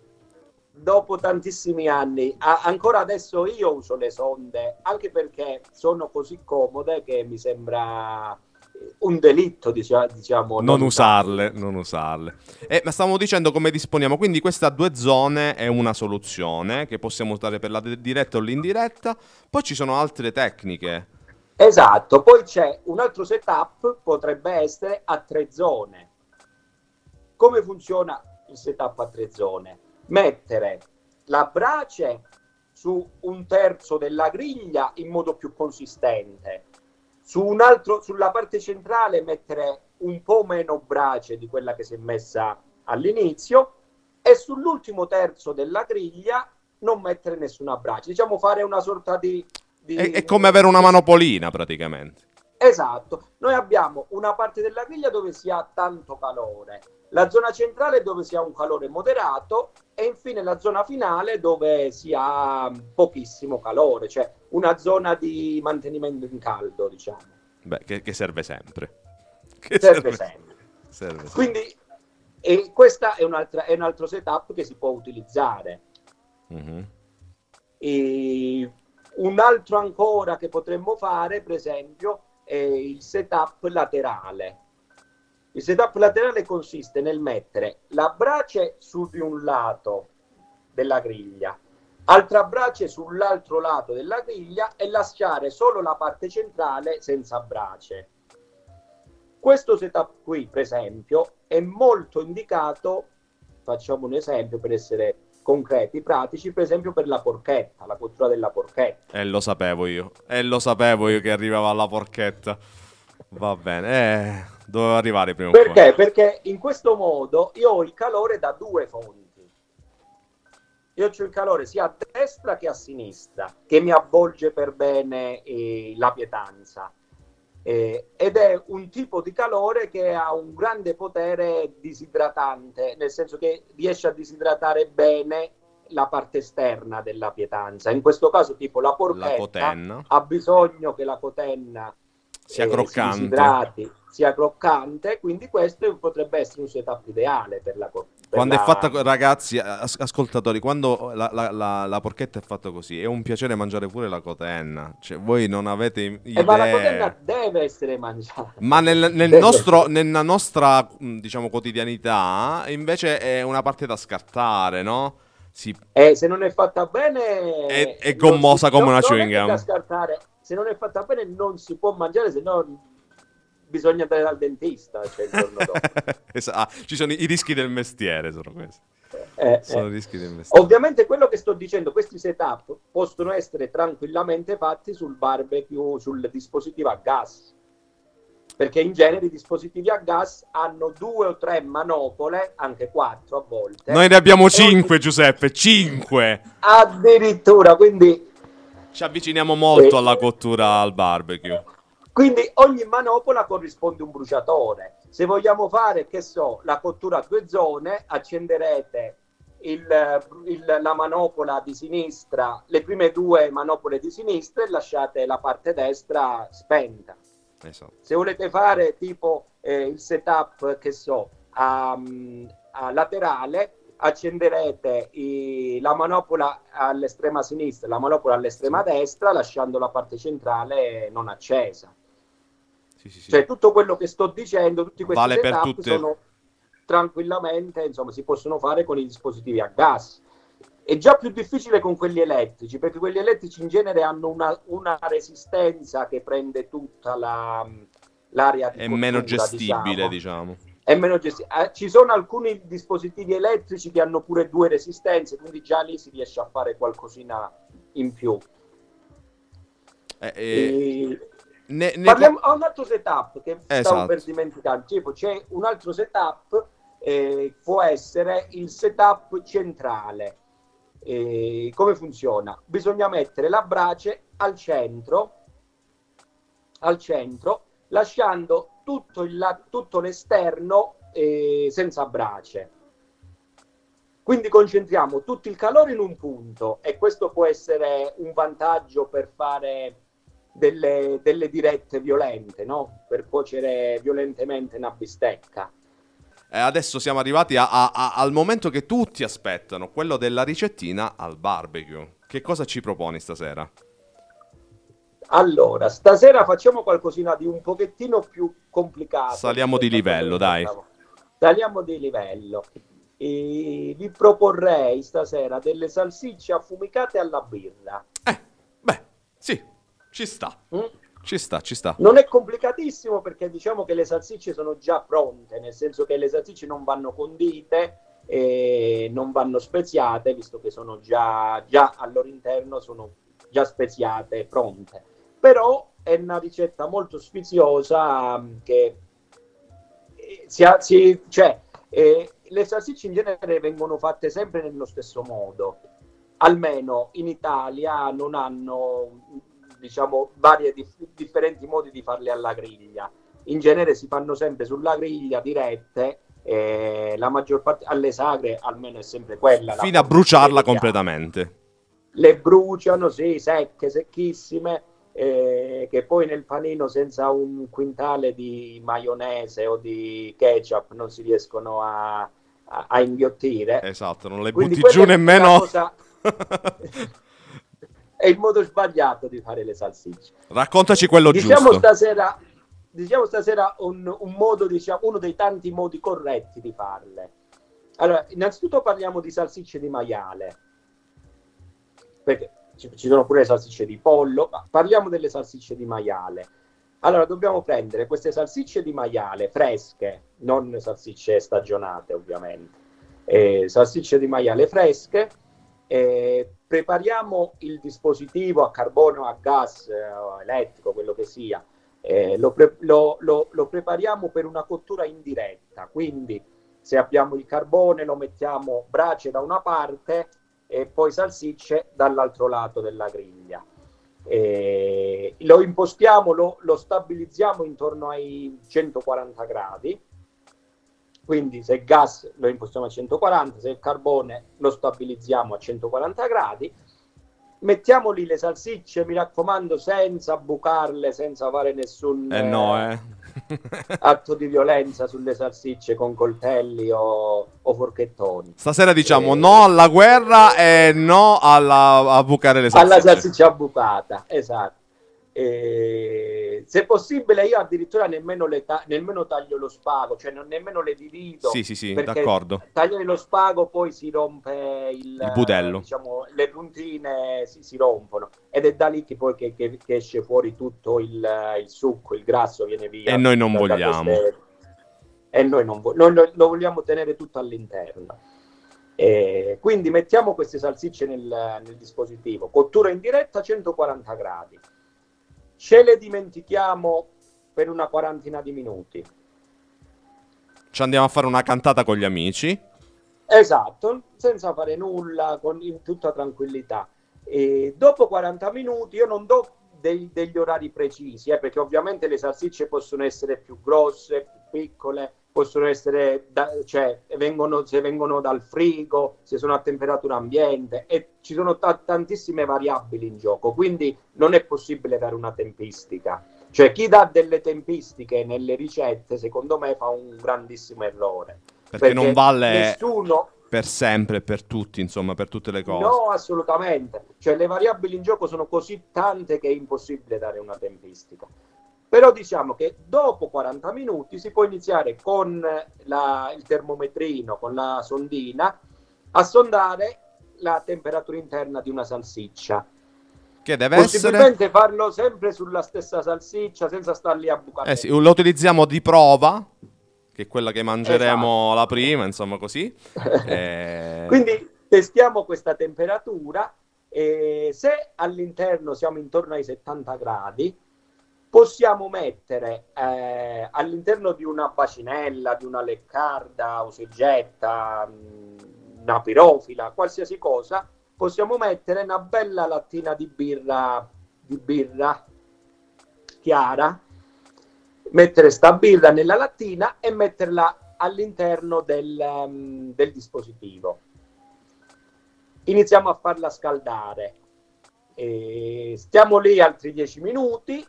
dopo tantissimi anni, a- ancora adesso io uso le sonde, anche perché sono così comode che mi sembra un delitto, diciamo. Non, non usarle, usarle, non usarle. Eh, ma stavamo dicendo come disponiamo, quindi questa due zone è una soluzione che possiamo usare per la diretta o l'indiretta, poi ci sono altre tecniche. Esatto, poi c'è un altro setup, potrebbe essere a tre zone. Come funziona il setup a tre zone? mettere la brace su un terzo della griglia in modo più consistente, su un altro, sulla parte centrale mettere un po' meno brace di quella che si è messa all'inizio e sull'ultimo terzo della griglia non mettere nessuna brace, diciamo fare una sorta di... di è, è come avere una manopolina praticamente. Esatto, noi abbiamo una parte della griglia dove si ha tanto calore, la zona centrale dove si ha un calore moderato e infine la zona finale dove si ha pochissimo calore, cioè una zona di mantenimento in caldo, diciamo. Beh, che, che serve sempre. Che serve, serve sempre. Serve sempre. Quindi e questo è, è, un altro setup che si può utilizzare. Mm-hmm. E un altro ancora che potremmo fare, per esempio, è il setup laterale. Il setup laterale consiste nel mettere la brace su di un lato della griglia, altra brace sull'altro lato della griglia e lasciare solo la parte centrale senza brace. Questo setup qui, per esempio, è molto indicato, facciamo un esempio per essere concreti, pratici, per esempio per la porchetta, la cottura della porchetta. E eh, lo sapevo io, e eh, lo sapevo io che arrivava alla porchetta. Va bene, eh, dovevo arrivare prima. Perché? Perché in questo modo io ho il calore da due fonti. Io ho il calore sia a destra che a sinistra, che mi avvolge per bene eh, la pietanza. Eh, ed è un tipo di calore che ha un grande potere disidratante, nel senso che riesce a disidratare bene la parte esterna della pietanza. In questo caso, tipo la porchetta la ha bisogno che la cotenna sia eh, croccante. Si disidrati, sia croccante, quindi questo potrebbe essere un setup ideale per la, Quando la- è fatta, ragazzi, as- ascoltatori, quando la, la- la- porchetta è fatta così, è un piacere mangiare pure la cotenna. Cioè, voi non avete i- Eh, ma la cotenna deve essere mangiata. Ma nel, nel nostro, nella nostra, diciamo, quotidianità, invece è una parte da scartare, no? Si- Eh, se non è fatta bene È- è gommosa si- come non- una chewing che gum. Se non è fatta bene non si può mangiare, se no bisogna andare dal dentista cioè, il giorno dopo. Esa- ah, ci sono i rischi del mestiere, sono questi. Eh, Sono eh. rischi del mestiere. Ovviamente quello che sto dicendo, questi setup possono essere tranquillamente fatti sul barbecue, sul dispositivo a gas. Perché in genere i dispositivi a gas hanno due o tre manopole, anche quattro a volte. Noi ne abbiamo cinque, Giuseppe, cinque! Addirittura, quindi Ci avviciniamo molto Eh. alla cottura al barbecue. Quindi ogni manopola corrisponde un bruciatore. Se vogliamo fare, che so, la cottura a due zone, accenderete il- il- la manopola di sinistra, le prime due manopole di sinistra e lasciate la parte destra spenta. Esatto. Se volete fare tipo eh, il setup, che so, a, a laterale, accenderete i- la manopola all'estrema sinistra e la manopola all'estrema destra, lasciando la parte centrale non accesa. Sì, sì, sì. Cioè, tutto quello che sto dicendo, tutti questi Vale per setup tutte. sono tranquillamente, insomma, si possono fare con i dispositivi a gas. È già più difficile con quelli elettrici, perché quelli elettrici in genere hanno una, una resistenza che prende tutta la, l'area di È meno cottura, gestibile, diciamo. diciamo. È meno gesti- eh, ci sono alcuni dispositivi elettrici che hanno pure due resistenze, quindi già lì si riesce a fare qualcosina in più. Eh, eh, E- ne- ne- Parliamo ho un altro setup che stavo Esatto. per dimenticare. Tipo, c'è un altro setup, eh, può essere il setup centrale. Eh, come funziona? Bisogna mettere la brace al centro, al centro, lasciando tutto, il tutto l'esterno eh, senza brace. Quindi concentriamo tutto il calore in un punto e questo può essere un vantaggio per fare delle, delle dirette violente, no? Per cuocere violentemente una bistecca. eh, adesso siamo arrivati a- a- a- al momento che tutti aspettano, quello della ricettina al barbecue. Che cosa ci proponi stasera? Allora, stasera facciamo qualcosina di un pochettino più complicato. Saliamo di livello, dai. Saliamo di livello. E vi proporrei stasera delle salsicce affumicate alla birra. Eh, beh, sì, ci sta. Mm? Ci sta, ci sta. Non è complicatissimo perché diciamo che le salsicce sono già pronte, nel senso che le salsicce non vanno condite e non vanno speziate, visto che sono già, già al loro interno sono già speziate pronte. Però è una ricetta molto sfiziosa mm, che eh, si ha- si- cioè, eh, le salsicce in genere vengono fatte sempre nello stesso modo. Almeno in Italia non hanno, diciamo, varie dif- differenti modi di farle alla griglia. In genere si fanno sempre sulla griglia dirette. e la maggior parte alle sagre almeno è sempre quella. la Fino a bruciarla completamente. le bruciano, sì, secche, secchissime, eh, che poi nel panino senza un quintale di maionese o di ketchup non si riescono a, a- a inghiottire. Esatto, non le Quindi butti giù è una nemmeno. cosa- è il modo sbagliato di fare le salsicce. Raccontaci quello Diciamo giusto. stasera, diciamo stasera un, un modo, diciamo, uno dei tanti modi corretti di farle. Allora, innanzitutto parliamo di salsicce di maiale, perché ci, ci sono pure le salsicce di pollo, ma parliamo delle salsicce di maiale. Allora, dobbiamo prendere queste salsicce di maiale fresche, non salsicce stagionate ovviamente, eh, salsicce di maiale fresche, eh, prepariamo il dispositivo a carbone o a gas eh, elettrico, quello che sia, eh, lo, pre- lo- lo- lo prepariamo per una cottura indiretta, quindi se abbiamo il carbone lo mettiamo brace da una parte e poi salsicce dall'altro lato della griglia. Eh, lo impostiamo, lo, lo stabilizziamo intorno ai 140 gradi, quindi se il gas lo impostiamo a 140, se il carbone lo stabilizziamo a 140 gradi mettiamo lì le salsicce, mi raccomando, senza bucarle, senza fare nessun eh no, eh. atto di violenza sulle salsicce con coltelli o, o forchettoni. Stasera diciamo e... no alla guerra e no alla, a bucare le salsicce. Alla salsiccia bucata, esatto. E se possibile, io addirittura nemmeno, ta- nemmeno taglio lo spago, cioè non nemmeno le divido. Sì, sì, sì, d'accordo. Tagliare lo spago poi si rompe il, il budello. Diciamo, le puntine si, si, rompono ed è da lì che poi che, che, che esce fuori tutto il, il, succo, il grasso viene via. E noi non vogliamo. Queste... E noi, non vo- noi lo vogliamo tenere tutto all'interno. E quindi mettiamo queste salsicce nel, nel dispositivo. Cottura in diretta a 140 gradi ce le dimentichiamo per una quarantina di minuti. Ci andiamo a fare una cantata con gli amici. Esatto, senza fare nulla, con, in tutta tranquillità. E dopo 40 minuti io non do dei, degli orari precisi, eh, perché ovviamente le salsicce possono essere più grosse, più piccole, possono essere, da, cioè, vengono, se vengono dal frigo, se sono a temperatura ambiente e ci sono t- tantissime variabili in gioco, quindi non è possibile dare una tempistica. Cioè chi dà delle tempistiche nelle ricette, secondo me, fa un grandissimo errore. Perché, perché non vale nessuno... per sempre, per tutti, insomma, per tutte le cose. No, assolutamente. Cioè le variabili in gioco sono così tante che è impossibile dare una tempistica. Però diciamo che dopo 40 minuti si può iniziare con la, il termometrino, con la sondina, a sondare la temperatura interna di una salsiccia. Che deve Possibilmente essere... farlo sempre sulla stessa salsiccia senza star lì a bucare. Eh sì, lo utilizziamo di prova, che è quella che mangeremo esatto. la prima, insomma così. e... Quindi testiamo questa temperatura e se all'interno siamo intorno ai 70 gradi, possiamo mettere eh, all'interno di una bacinella, di una leccarda o seggetta, mm, una pirofila, qualsiasi cosa, possiamo mettere una bella lattina di birra, di birra chiara, mettere sta birra nella lattina e metterla all'interno del, um, del dispositivo. Iniziamo a farla scaldare. E stiamo lì altri 10 minuti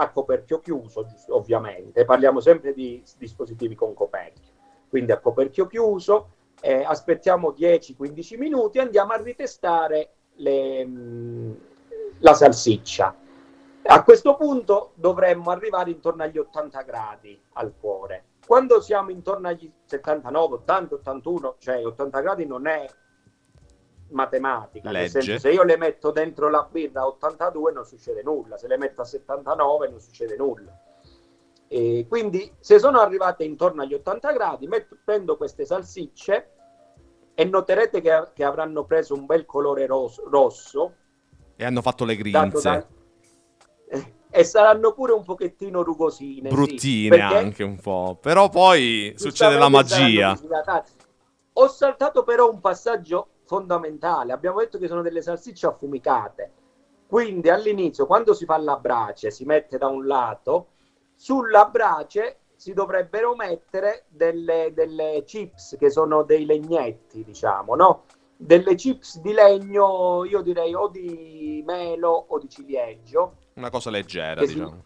a coperchio chiuso, ovviamente, parliamo sempre di dispositivi con coperchio, quindi a coperchio chiuso, eh, aspettiamo 10-15 minuti e andiamo a ritestare le, mm, la salsiccia. A questo punto dovremmo arrivare intorno agli 80 gradi al cuore. Quando siamo intorno agli 79, 80, 81, cioè 80 gradi non è matematica. Nel senso, se io le metto dentro la birra a 82 non succede nulla, se le metto a 79 non succede nulla. E quindi se sono arrivate intorno agli 80 gradi, metto, prendo queste salsicce e noterete che, che, avranno preso un bel colore ros- rosso. E hanno fatto le grinze. Da, eh, e saranno pure un pochettino rugosine. Bruttine sì, anche un po'. Però poi succede la magia. Ho saltato però un passaggio fondamentale. Abbiamo detto che sono delle salsicce affumicate. Quindi all'inizio, quando si fa la brace, si mette da un lato, sulla brace si dovrebbero mettere delle, delle chips che sono dei legnetti, diciamo, no? Delle chips di legno, io direi o di melo o di ciliegio. Una cosa leggera, diciamo.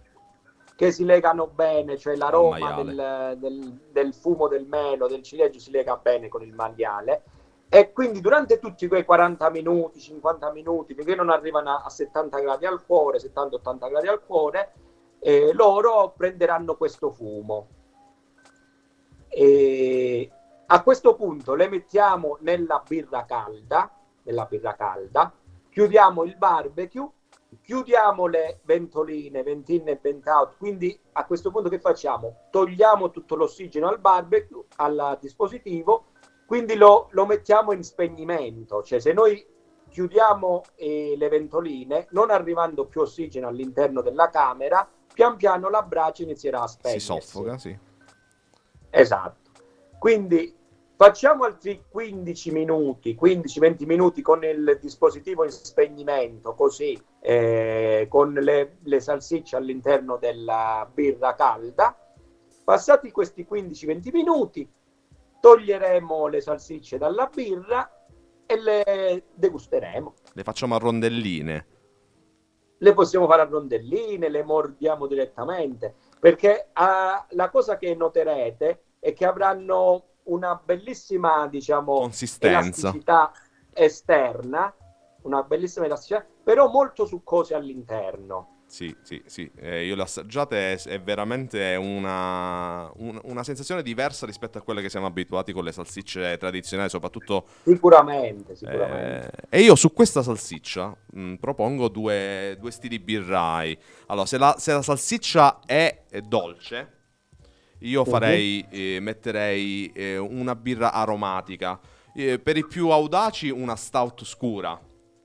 Si, che si legano bene, cioè l'aroma del, del, del fumo del melo, del ciliegio si lega bene con il maiale e quindi durante tutti quei 40 minuti, 50 minuti, finché non arrivano a 70 gradi al cuore, 70-80 gradi al cuore, eh, loro prenderanno questo fumo. E a questo punto le mettiamo nella birra calda, nella birra calda, chiudiamo il barbecue, chiudiamo le ventoline, vent e vent out, quindi a questo punto che facciamo? Togliamo tutto l'ossigeno al barbecue, al dispositivo, quindi lo, lo mettiamo in spegnimento, cioè se noi chiudiamo eh, le ventoline, non arrivando più ossigeno all'interno della camera, pian piano la brace inizierà a spegnersi. Si soffoca, sì. Esatto. Quindi facciamo altri 15 minuti, 15-20 minuti con il dispositivo in spegnimento, così eh, con le, le salsicce all'interno della birra calda. Passati questi 15-20 minuti, toglieremo le salsicce dalla birra e le degusteremo. Le facciamo a rondelline. Le possiamo fare a rondelline, le mordiamo direttamente, perché uh, la cosa che noterete è che avranno una bellissima, diciamo, consistenza elasticità esterna, una bellissima elasticità, però molto succose all'interno. Sì, sì, sì, eh, io l'ho assaggiata e è veramente una, un, una, sensazione diversa rispetto a quelle che siamo abituati con le salsicce tradizionali, soprattutto... Sicuramente, sicuramente. Eh, e io su questa salsiccia mh, mm, propongo due, due, stili birrai. Allora, se la, se la salsiccia è, è dolce, io mhm. farei, eh, metterei eh, una birra aromatica. Eh, per i più audaci una stout scura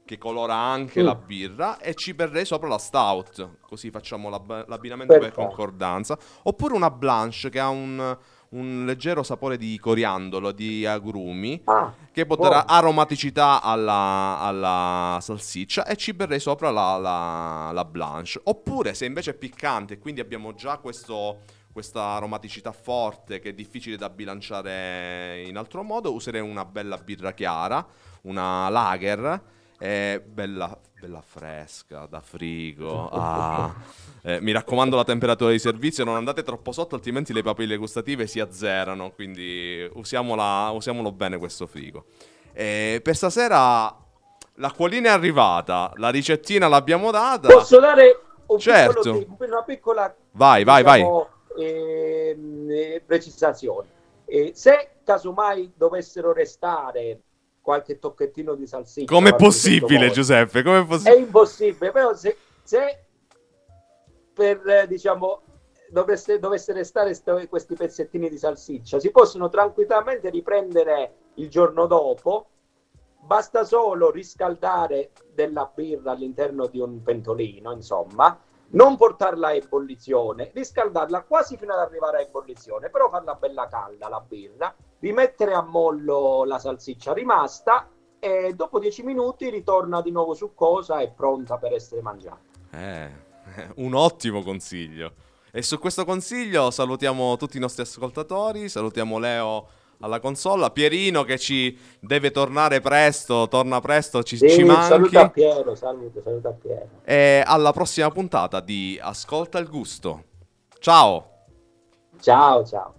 che colora anche mm. la birra e ci berrei sopra la stout, così facciamo l'ab- l'abbinamento Perfetto. per concordanza. Oppure una blanche che ha un, un leggero sapore di coriandolo, di agrumi, ah, che può dare aromaticità alla, alla, salsiccia e ci berrei sopra la, la, la blanche. Oppure se invece è piccante e quindi abbiamo già questo questa aromaticità forte che è difficile da bilanciare in altro modo, userei una bella birra chiara, una lager è bella, bella fresca, da frigo. Ah. Eh, mi raccomando la temperatura di servizio, non andate troppo sotto, altrimenti le papille gustative si azzerano. Quindi usiamola, usiamolo bene questo frigo. Eh, per stasera l'acquolina è arrivata, la ricettina l'abbiamo data. Posso dare un certo. piccolo, una piccola vai, vai, diciamo, vai. Eh, precisazione? Eh, se casomai dovessero restare qualche tocchettino di salsiccia. Com'è possibile, Giuseppe? Com'è possibile? È impossibile, però se, se per, eh, diciamo, dovesse, dovesse restare st- questi pezzettini di salsiccia, si possono tranquillamente riprendere il giorno dopo. Basta solo riscaldare della birra all'interno di un pentolino, insomma, non portarla a ebollizione, riscaldarla quasi fino ad arrivare a ebollizione, però farla bella calda la birra rimettere a mollo la salsiccia rimasta e dopo 10 minuti ritorna di nuovo succosa e pronta per essere mangiata. Eh, un ottimo consiglio. E su questo consiglio salutiamo tutti i nostri ascoltatori, salutiamo Leo alla console, Pierino che ci deve tornare presto, torna presto, ci, sì, ci manchi. Saluta Piero, salute, saluta Piero. E alla prossima puntata di Ascolta il gusto. Ciao. Ciao, ciao.